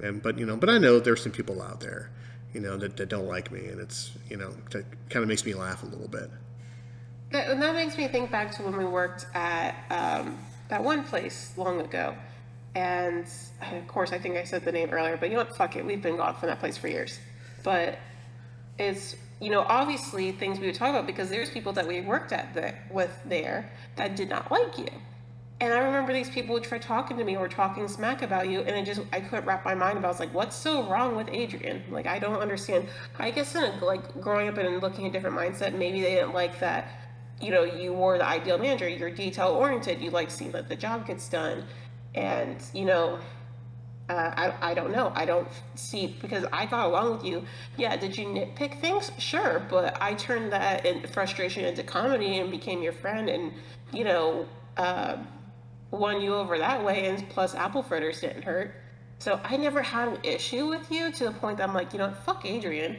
[SPEAKER 2] And but you know, but I know there's some people out there, you know, that, that don't like me, and it's you know, that kind of makes me laugh a little bit.
[SPEAKER 1] That, and that makes me think back to when we worked at um, that one place long ago. And of course, I think I said the name earlier, but you know what? Fuck it. We've been gone from that place for years. But it's you know obviously things we would talk about because there's people that we worked at there, with there that did not like you and i remember these people would try talking to me or talking smack about you and i just i couldn't wrap my mind about it. i was like what's so wrong with adrian like i don't understand i guess in a, like growing up and looking at different mindset maybe they didn't like that you know you were the ideal manager you're detail oriented you like seeing that the job gets done and you know uh, I, I don't know. I don't see because I got along with you. Yeah, did you nitpick things? Sure, but I turned that in frustration into comedy and became your friend, and you know, uh, won you over that way. And plus, apple fritters didn't hurt. So I never had an issue with you to the point that I'm like, you know, fuck Adrian.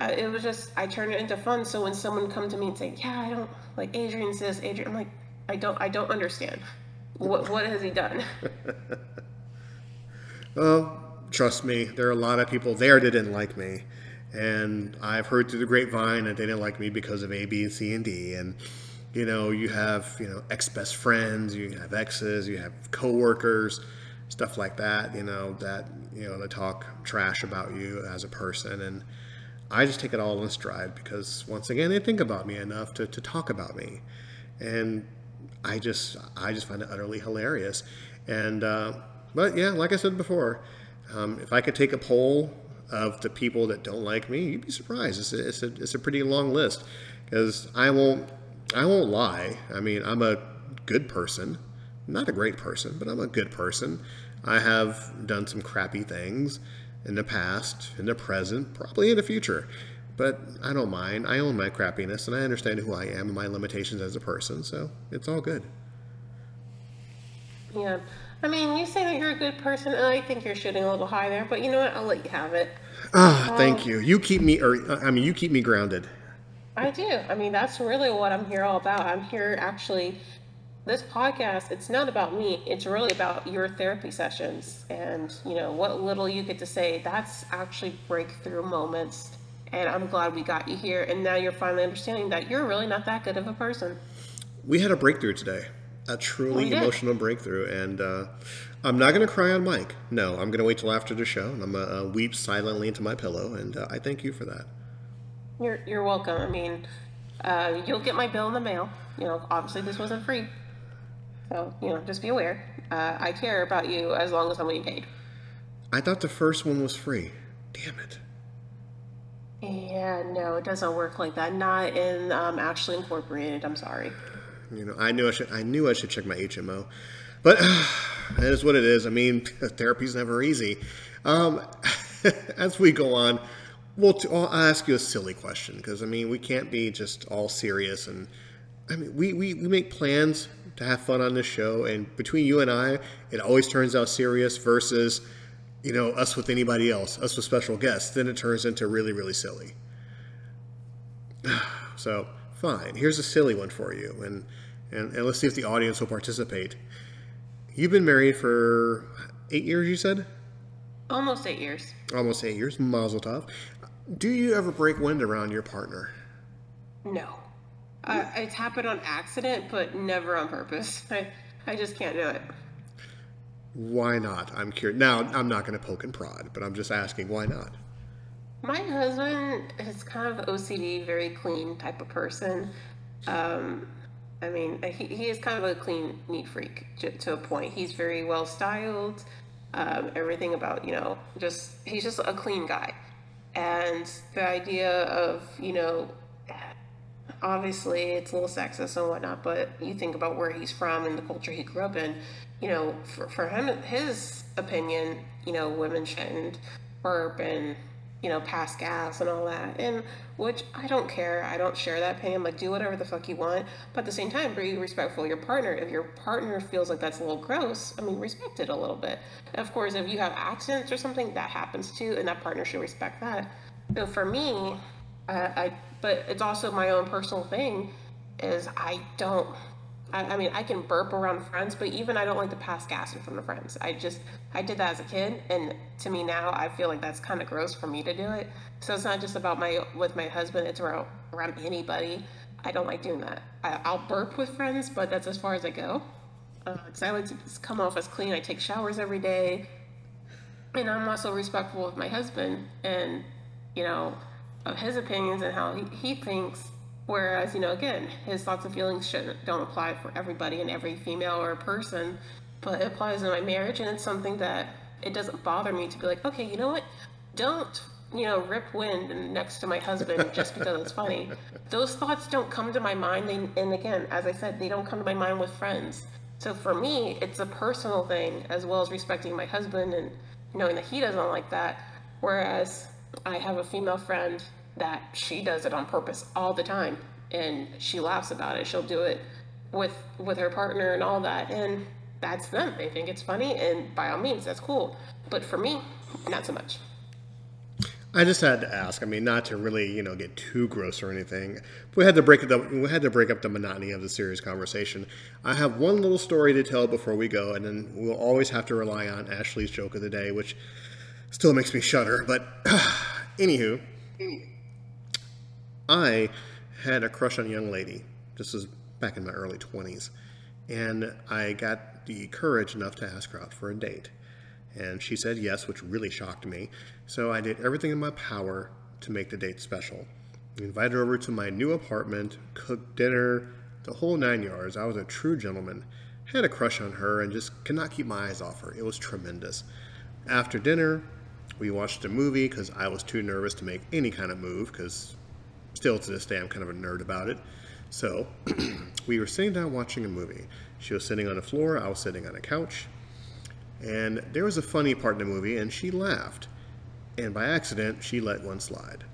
[SPEAKER 1] It was just I turned it into fun. So when someone come to me and say, yeah, I don't like Adrian says Adrian, I'm like, I don't, I don't understand. What what has he done?
[SPEAKER 2] Well, trust me, there are a lot of people there that didn't like me. And I've heard through the grapevine that they didn't like me because of A, B, C, and D. And, you know, you have, you know, ex best friends, you have exes, you have coworkers, stuff like that, you know, that, you know, they talk trash about you as a person. And I just take it all in stride because, once again, they think about me enough to, to talk about me. And I just, I just find it utterly hilarious. And, uh, but yeah, like I said before, um, if I could take a poll of the people that don't like me, you'd be surprised. It's a, it's a, it's a pretty long list because I won't I won't lie. I mean, I'm a good person, not a great person, but I'm a good person. I have done some crappy things in the past, in the present, probably in the future. But I don't mind. I own my crappiness and I understand who I am and my limitations as a person, so it's all good.
[SPEAKER 1] Yeah. I mean, you say that you're a good person, and I think you're shooting a little high there, but you know what? I'll let you have it.
[SPEAKER 2] Ah, thank you. You keep me, or I mean, you keep me grounded.
[SPEAKER 1] I do. I mean, that's really what I'm here all about. I'm here actually. This podcast, it's not about me. It's really about your therapy sessions and, you know, what little you get to say. That's actually breakthrough moments. And I'm glad we got you here. And now you're finally understanding that you're really not that good of a person.
[SPEAKER 2] We had a breakthrough today a truly emotional breakthrough. And uh, I'm not going to cry on mic. No, I'm going to wait till after the show, and I'm going to uh, weep silently into my pillow. And uh, I thank you for that.
[SPEAKER 1] You're you're welcome. I mean, uh, you'll get my bill in the mail. You know, obviously this wasn't free, so you know, just be aware. Uh, I care about you as long as I'm getting paid.
[SPEAKER 2] I thought the first one was free. Damn it.
[SPEAKER 1] Yeah, no, it doesn't work like that. Not in um, Ashley Incorporated. I'm sorry.
[SPEAKER 2] You know, I knew I should. I knew I should check my HMO, but uh, it is what it is. I mean, therapy's never easy. Um, as we go on, we'll t- I'll ask you a silly question because I mean, we can't be just all serious. And I mean, we, we we make plans to have fun on this show, and between you and I, it always turns out serious versus you know us with anybody else, us with special guests. Then it turns into really really silly. so Fine. Here's a silly one for you, and, and, and let's see if the audience will participate. You've been married for eight years, you said?
[SPEAKER 1] Almost eight years.
[SPEAKER 2] Almost eight years. Mazel tov. Do you ever break wind around your partner?
[SPEAKER 1] No. I, it's happened on accident, but never on purpose. I, I just can't do it.
[SPEAKER 2] Why not? I'm curious. Now, I'm not going to poke and prod, but I'm just asking why not?
[SPEAKER 1] My husband is kind of OCD, very clean type of person. Um, I mean, he, he is kind of a clean, neat freak to, to a point. He's very well styled. Um, everything about, you know, just, he's just a clean guy. And the idea of, you know, obviously it's a little sexist and whatnot, but you think about where he's from and the culture he grew up in, you know, for, for him, his opinion, you know, women shouldn't burp and, you know, pass gas and all that. And which I don't care. I don't share that opinion. Like, do whatever the fuck you want. But at the same time, be respectful of your partner. If your partner feels like that's a little gross, I mean, respect it a little bit. Of course, if you have accents or something, that happens too, and that partner should respect that. So for me, I, I but it's also my own personal thing is I don't I, I, mean I can burp around friends, but even I don't like to pass gas in front of friends. I just I did that as a kid and to me now I feel like that's kind of gross for me to do it. So it's not just about my with my husband, it's around around anybody. I don't like doing that. I, I'll burp with friends, but that's as far as I go. Because uh, I like to come off as clean. I take showers every day. And I'm also respectful of my husband. And, you know, of his opinions and how he, he thinks. Whereas, you know, again, his thoughts and feelings shouldn't don't apply for everybody and every female or person, but it applies in my marriage, and it's something that it doesn't bother me to be like, okay, you know what? Don't you know rip wind next to my husband just because it's funny. Those thoughts don't come to my mind. They, and again, as I said, they don't come to my mind with friends. So for me, it's a personal thing as well as respecting my husband and knowing that he doesn't like that. Whereas I have a female friend that she does it on purpose all the time and she laughs about it. She'll do it with with her partner and all that and that's them. They think it's funny and by all means that's cool. But for me, not so much.
[SPEAKER 2] I just had to ask. I mean, not to really, you know, get too gross or anything. We had to break the we had to break up the monotony of the serious conversation. I have one little story to tell before we go, and then we'll always have to rely on Ashley's joke of the day, which still makes me shudder. But anywho, I had a crush on a young lady. This was back in my early 20s. And I got the courage enough to ask her out for a date. And she said yes, which really shocked me. So I did everything in my power to make the date special. I invited her over to my new apartment, cooked dinner, the whole nine yards. I was a true gentleman. Had a crush on her and just could not keep my eyes off her. It was tremendous. After dinner, we watched a movie because I was too nervous to make any kind of move because still to this day, I'm kind of a nerd about it. So we were sitting down watching a movie. She was sitting on the floor, I was sitting on a couch. And there was a funny part in the movie, and she laughed. And by accident, she let one slide.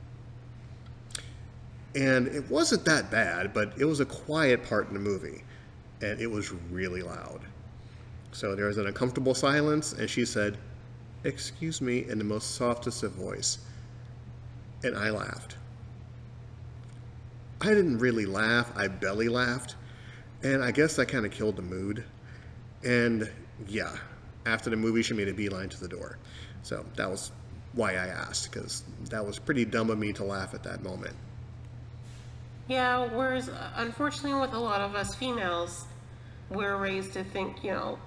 [SPEAKER 2] And it wasn't that bad, but it was a quiet part in the movie. And it was really loud. So there was an uncomfortable silence, and she said, Excuse me, in the most softest of voice. And I laughed. I didn't really laugh. I belly laughed. And I guess that kind of killed the mood. And yeah, after the movie, she made a beeline to the door. So that was why I asked, because that was pretty dumb of me to laugh at that moment.
[SPEAKER 1] Yeah, whereas unfortunately, with a lot of us females, we're raised to think, you know,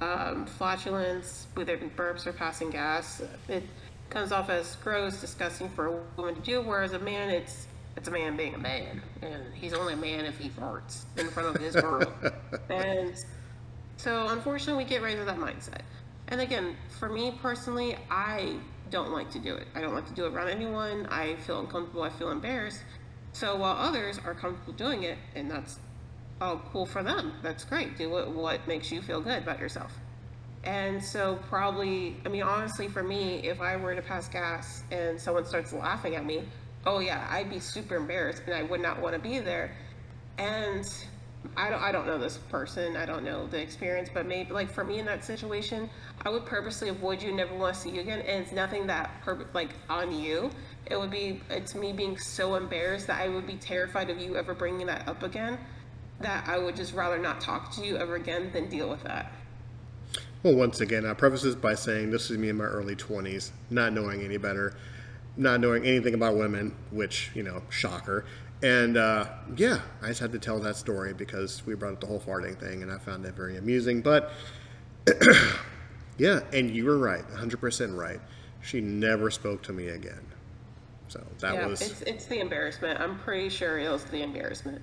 [SPEAKER 1] um, flatulence, whether it be burps or passing gas, it comes off as gross, disgusting for a woman to do, whereas a man, it's it's a man being a man, and he's only a man if he farts in front of his girl. and so, unfortunately, we get raised with that mindset. And again, for me personally, I don't like to do it. I don't like to do it around anyone. I feel uncomfortable. I feel embarrassed. So while others are comfortable doing it, and that's all cool for them, that's great. Do what, what makes you feel good about yourself. And so, probably, I mean, honestly, for me, if I were to pass gas and someone starts laughing at me, oh yeah, I'd be super embarrassed and I would not want to be there. And I don't, I don't know this person, I don't know the experience, but maybe like for me in that situation, I would purposely avoid you, and never want to see you again. And it's nothing that like on you. It would be, it's me being so embarrassed that I would be terrified of you ever bringing that up again. That I would just rather not talk to you ever again than deal with that.
[SPEAKER 2] Well, once again, I preface this by saying this is me in my early 20s, not knowing any better not knowing anything about women, which, you know, shocker. And uh, yeah, I just had to tell that story because we brought up the whole farting thing, and I found it very amusing. But yeah, and you were right, 100% right. She never spoke to me again. So that
[SPEAKER 1] yeah,
[SPEAKER 2] was
[SPEAKER 1] it's it's the embarrassment. I'm pretty sure it was the embarrassment.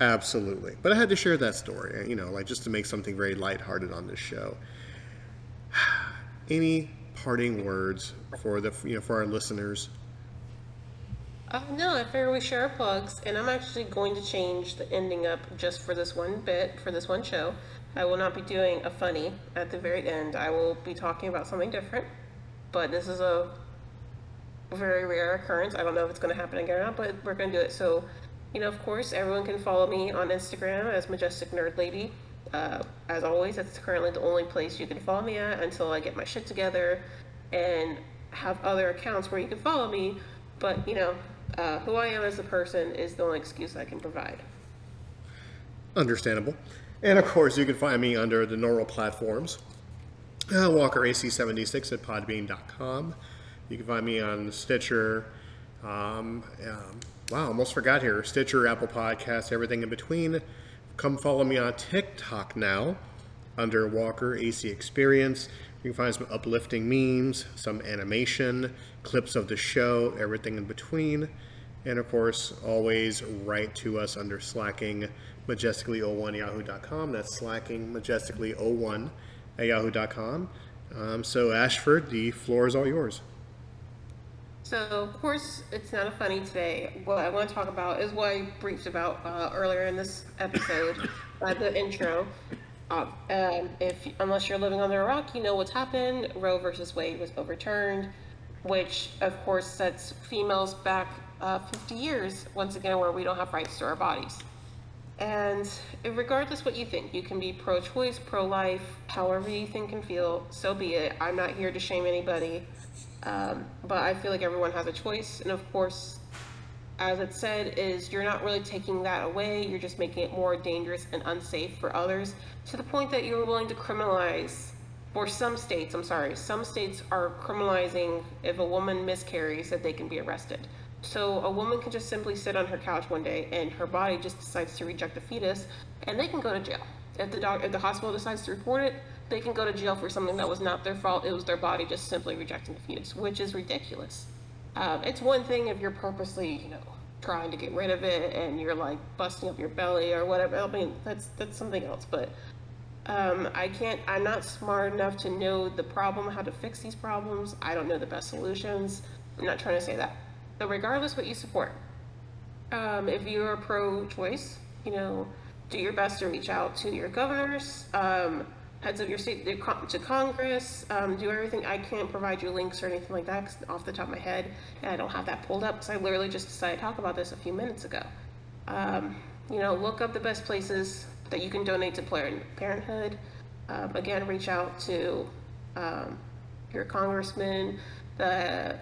[SPEAKER 2] absolutely. But I had to share that story, you know, like just to make something very lighthearted on this show. Any parting words for the you know for our listeners?
[SPEAKER 1] Uh, no, I figure we share our plugs, and I'm actually going to change the ending up just for this one bit, for this one show. I will not be doing a funny at the very end. I will be talking about something different, but this is a very rare occurrence. I don't know if it's going to happen again or not, but we're going to do it. So, you know, of course, everyone can follow me on Instagram as Majestic Nerd Lady. Uh, as always, that's currently the only place you can follow me at until I get my shit together and have other accounts where you can follow me. But, you know, uh, who I am as a person is the only excuse I can provide.
[SPEAKER 2] Understandable. And of course, you can find me under the normal platforms. Uh, Walker AC76 at podbean.com. You can find me on Stitcher. Um, um, wow, almost forgot here. Stitcher, Apple Podcasts, everything in between. Come follow me on TikTok now under Walker AC Experience. You can find some uplifting memes, some animation, clips of the show, everything in between. And of course, always write to us under slacking majestically01 yahoo.com. That's slacking majestically01 at yahoo.com. Um, so, Ashford, the floor is all yours.
[SPEAKER 1] So, of course, it's not a funny today. What I want to talk about is what I briefed about uh, earlier in this episode, uh, the intro. Uh, um, if unless you're living under a rock, you know what's happened. Roe versus Wade was overturned, which of course sets females back uh, 50 years once again, where we don't have rights to our bodies. And regardless what you think, you can be pro-choice, pro-life, however you think and feel. So be it. I'm not here to shame anybody. Um, but I feel like everyone has a choice, and of course, as it said, is you're not really taking that away. You're just making it more dangerous and unsafe for others to the point that you're willing to criminalize. For some states, I'm sorry, some states are criminalizing if a woman miscarries that they can be arrested. So a woman can just simply sit on her couch one day and her body just decides to reject the fetus, and they can go to jail. If the doc- if the hospital decides to report it, they can go to jail for something that was not their fault. It was their body just simply rejecting the fetus, which is ridiculous. Um, it's one thing if you're purposely, you know, trying to get rid of it and you're like busting up your belly or whatever. I mean, that's that's something else. But um, I can't. I'm not smart enough to know the problem, how to fix these problems. I don't know the best solutions. I'm not trying to say that. But regardless, what you support, um, if you're pro-choice, you know, do your best to reach out to your governors. Um, heads of your state to Congress, um, do everything. I can't provide you links or anything like that off the top of my head, and I don't have that pulled up because I literally just decided to talk about this a few minutes ago. Um, you know, look up the best places that you can donate to Planned Parenthood. Um, again, reach out to um, your congressman, the,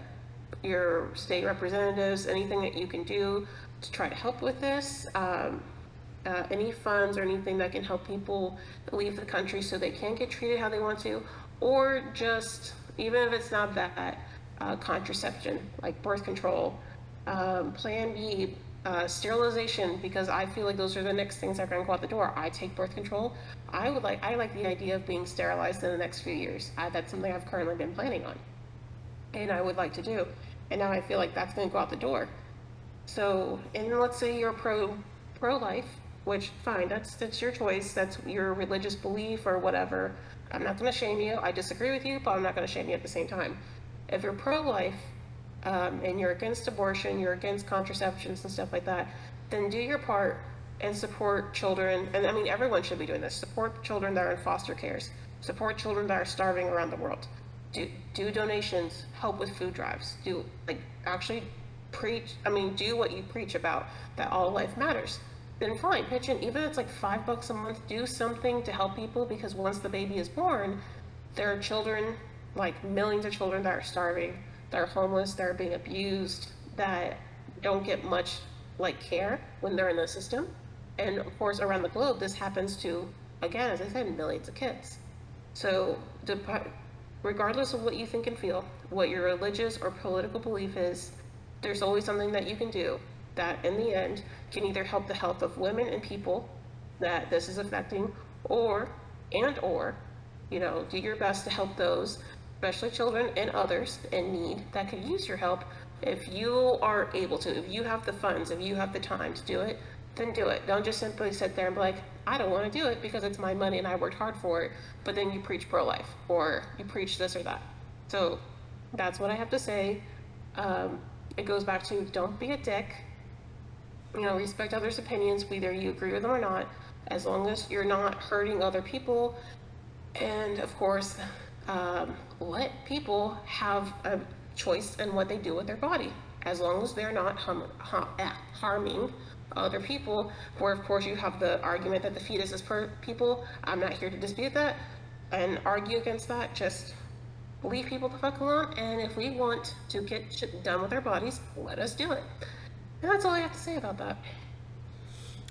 [SPEAKER 1] your state representatives, anything that you can do to try to help with this. Um, uh, any funds or anything that can help people leave the country so they can get treated how they want to, or just, even if it's not that, uh, contraception, like birth control, um, Plan B, uh, sterilization, because I feel like those are the next things that are going to go out the door. I take birth control. I would like, I like the idea of being sterilized in the next few years. I, that's something I've currently been planning on, and I would like to do. And now I feel like that's going to go out the door. So, and let's say you're pro pro life, which fine, that's that's your choice. That's your religious belief or whatever. I'm not going to shame you. I disagree with you, but I'm not going to shame you at the same time. If you're pro-life um, and you're against abortion, you're against contraceptions and stuff like that, then do your part and support children. And I mean, everyone should be doing this. Support children that are in foster cares. Support children that are starving around the world. Do do donations. Help with food drives. Do like actually preach. I mean, do what you preach about that all life matters then fine, pitch in. Even if it's like five bucks a month, do something to help people because once the baby is born, there are children, like millions of children that are starving, that are homeless, that are being abused, that don't get much like care when they're in the system. And of course, around the globe, this happens to, again, as I said, millions of kids. So, regardless of what you think and feel, what your religious or political belief is, there's always something that you can do that in the end can either help the health of women and people that this is affecting, or, and or, you know, do your best to help those, especially children and others in need that could use your help. If you are able to, if you have the funds, if you have the time to do it, then do it. Don't just simply sit there and be like, I don't want to do it because it's my money and I worked hard for it. But then you preach pro life or you preach this or that. So that's what I have to say. Um, it goes back to don't be a dick. You know, respect others' opinions, whether you agree with them or not, as long as you're not hurting other people. And of course, um, let people have a choice in what they do with their body, as long as they're not hum, harming other people. Where, of course, you have the argument that the fetus is per people. I'm not here to dispute that and argue against that. Just leave people the fuck alone. And if we want to get shit done with our bodies, let us do it. And that's all I have to say about that.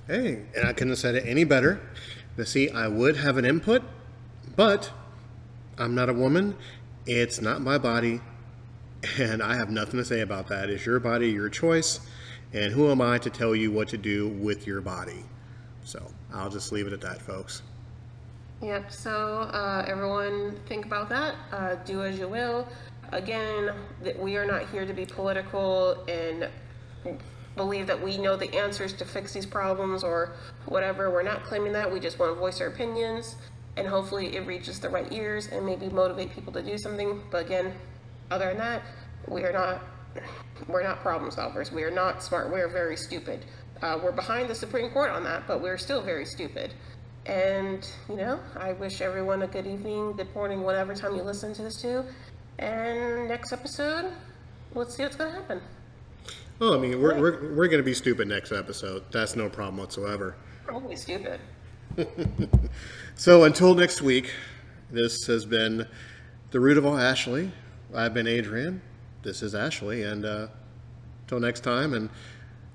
[SPEAKER 2] Hey, and I couldn't have said it any better. Now, see, I would have an input, but I'm not a woman. It's not my body, and I have nothing to say about that. It's your body, your choice, and who am I to tell you what to do with your body? So I'll just leave it at that, folks.
[SPEAKER 1] Yep, so uh, everyone think about that. Uh, do as you will. Again, that we are not here to be political and believe that we know the answers to fix these problems or whatever. We're not claiming that. We just want to voice our opinions and hopefully it reaches the right ears and maybe motivate people to do something. But again, other than that, we are not we're not problem solvers. We are not smart. We are very stupid. Uh, we're behind the Supreme Court on that, but we're still very stupid. And, you know, I wish everyone a good evening, good morning, whatever time you listen to this too. And next episode, let's see what's going to happen.
[SPEAKER 2] Oh, I mean, we're, we're, we're going to be stupid next episode. That's no problem whatsoever.
[SPEAKER 1] We're stupid.
[SPEAKER 2] So until next week, this has been The Root of All Ashley. I've been Adrian. This is Ashley. And uh, until next time, and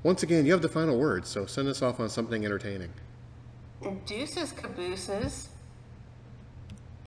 [SPEAKER 2] once again, you have the final word, so send us off on something entertaining.
[SPEAKER 1] Deuces cabooses.